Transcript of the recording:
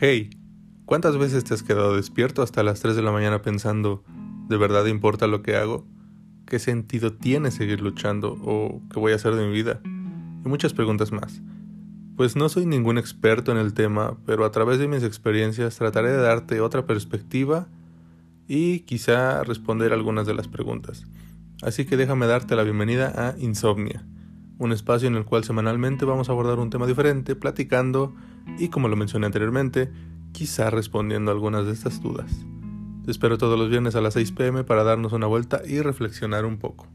Hey, ¿cuántas veces te has quedado despierto hasta las 3 de la mañana pensando, ¿de verdad importa lo que hago? ¿Qué sentido tiene seguir luchando? ¿O qué voy a hacer de mi vida? Y muchas preguntas más. Pues no soy ningún experto en el tema, pero a través de mis experiencias trataré de darte otra perspectiva y quizá responder algunas de las preguntas. Así que déjame darte la bienvenida a Insomnia, un espacio en el cual semanalmente vamos a abordar un tema diferente, platicando y como lo mencioné anteriormente, quizá respondiendo algunas de estas dudas. Te espero todos los viernes a las 6 pm para darnos una vuelta y reflexionar un poco.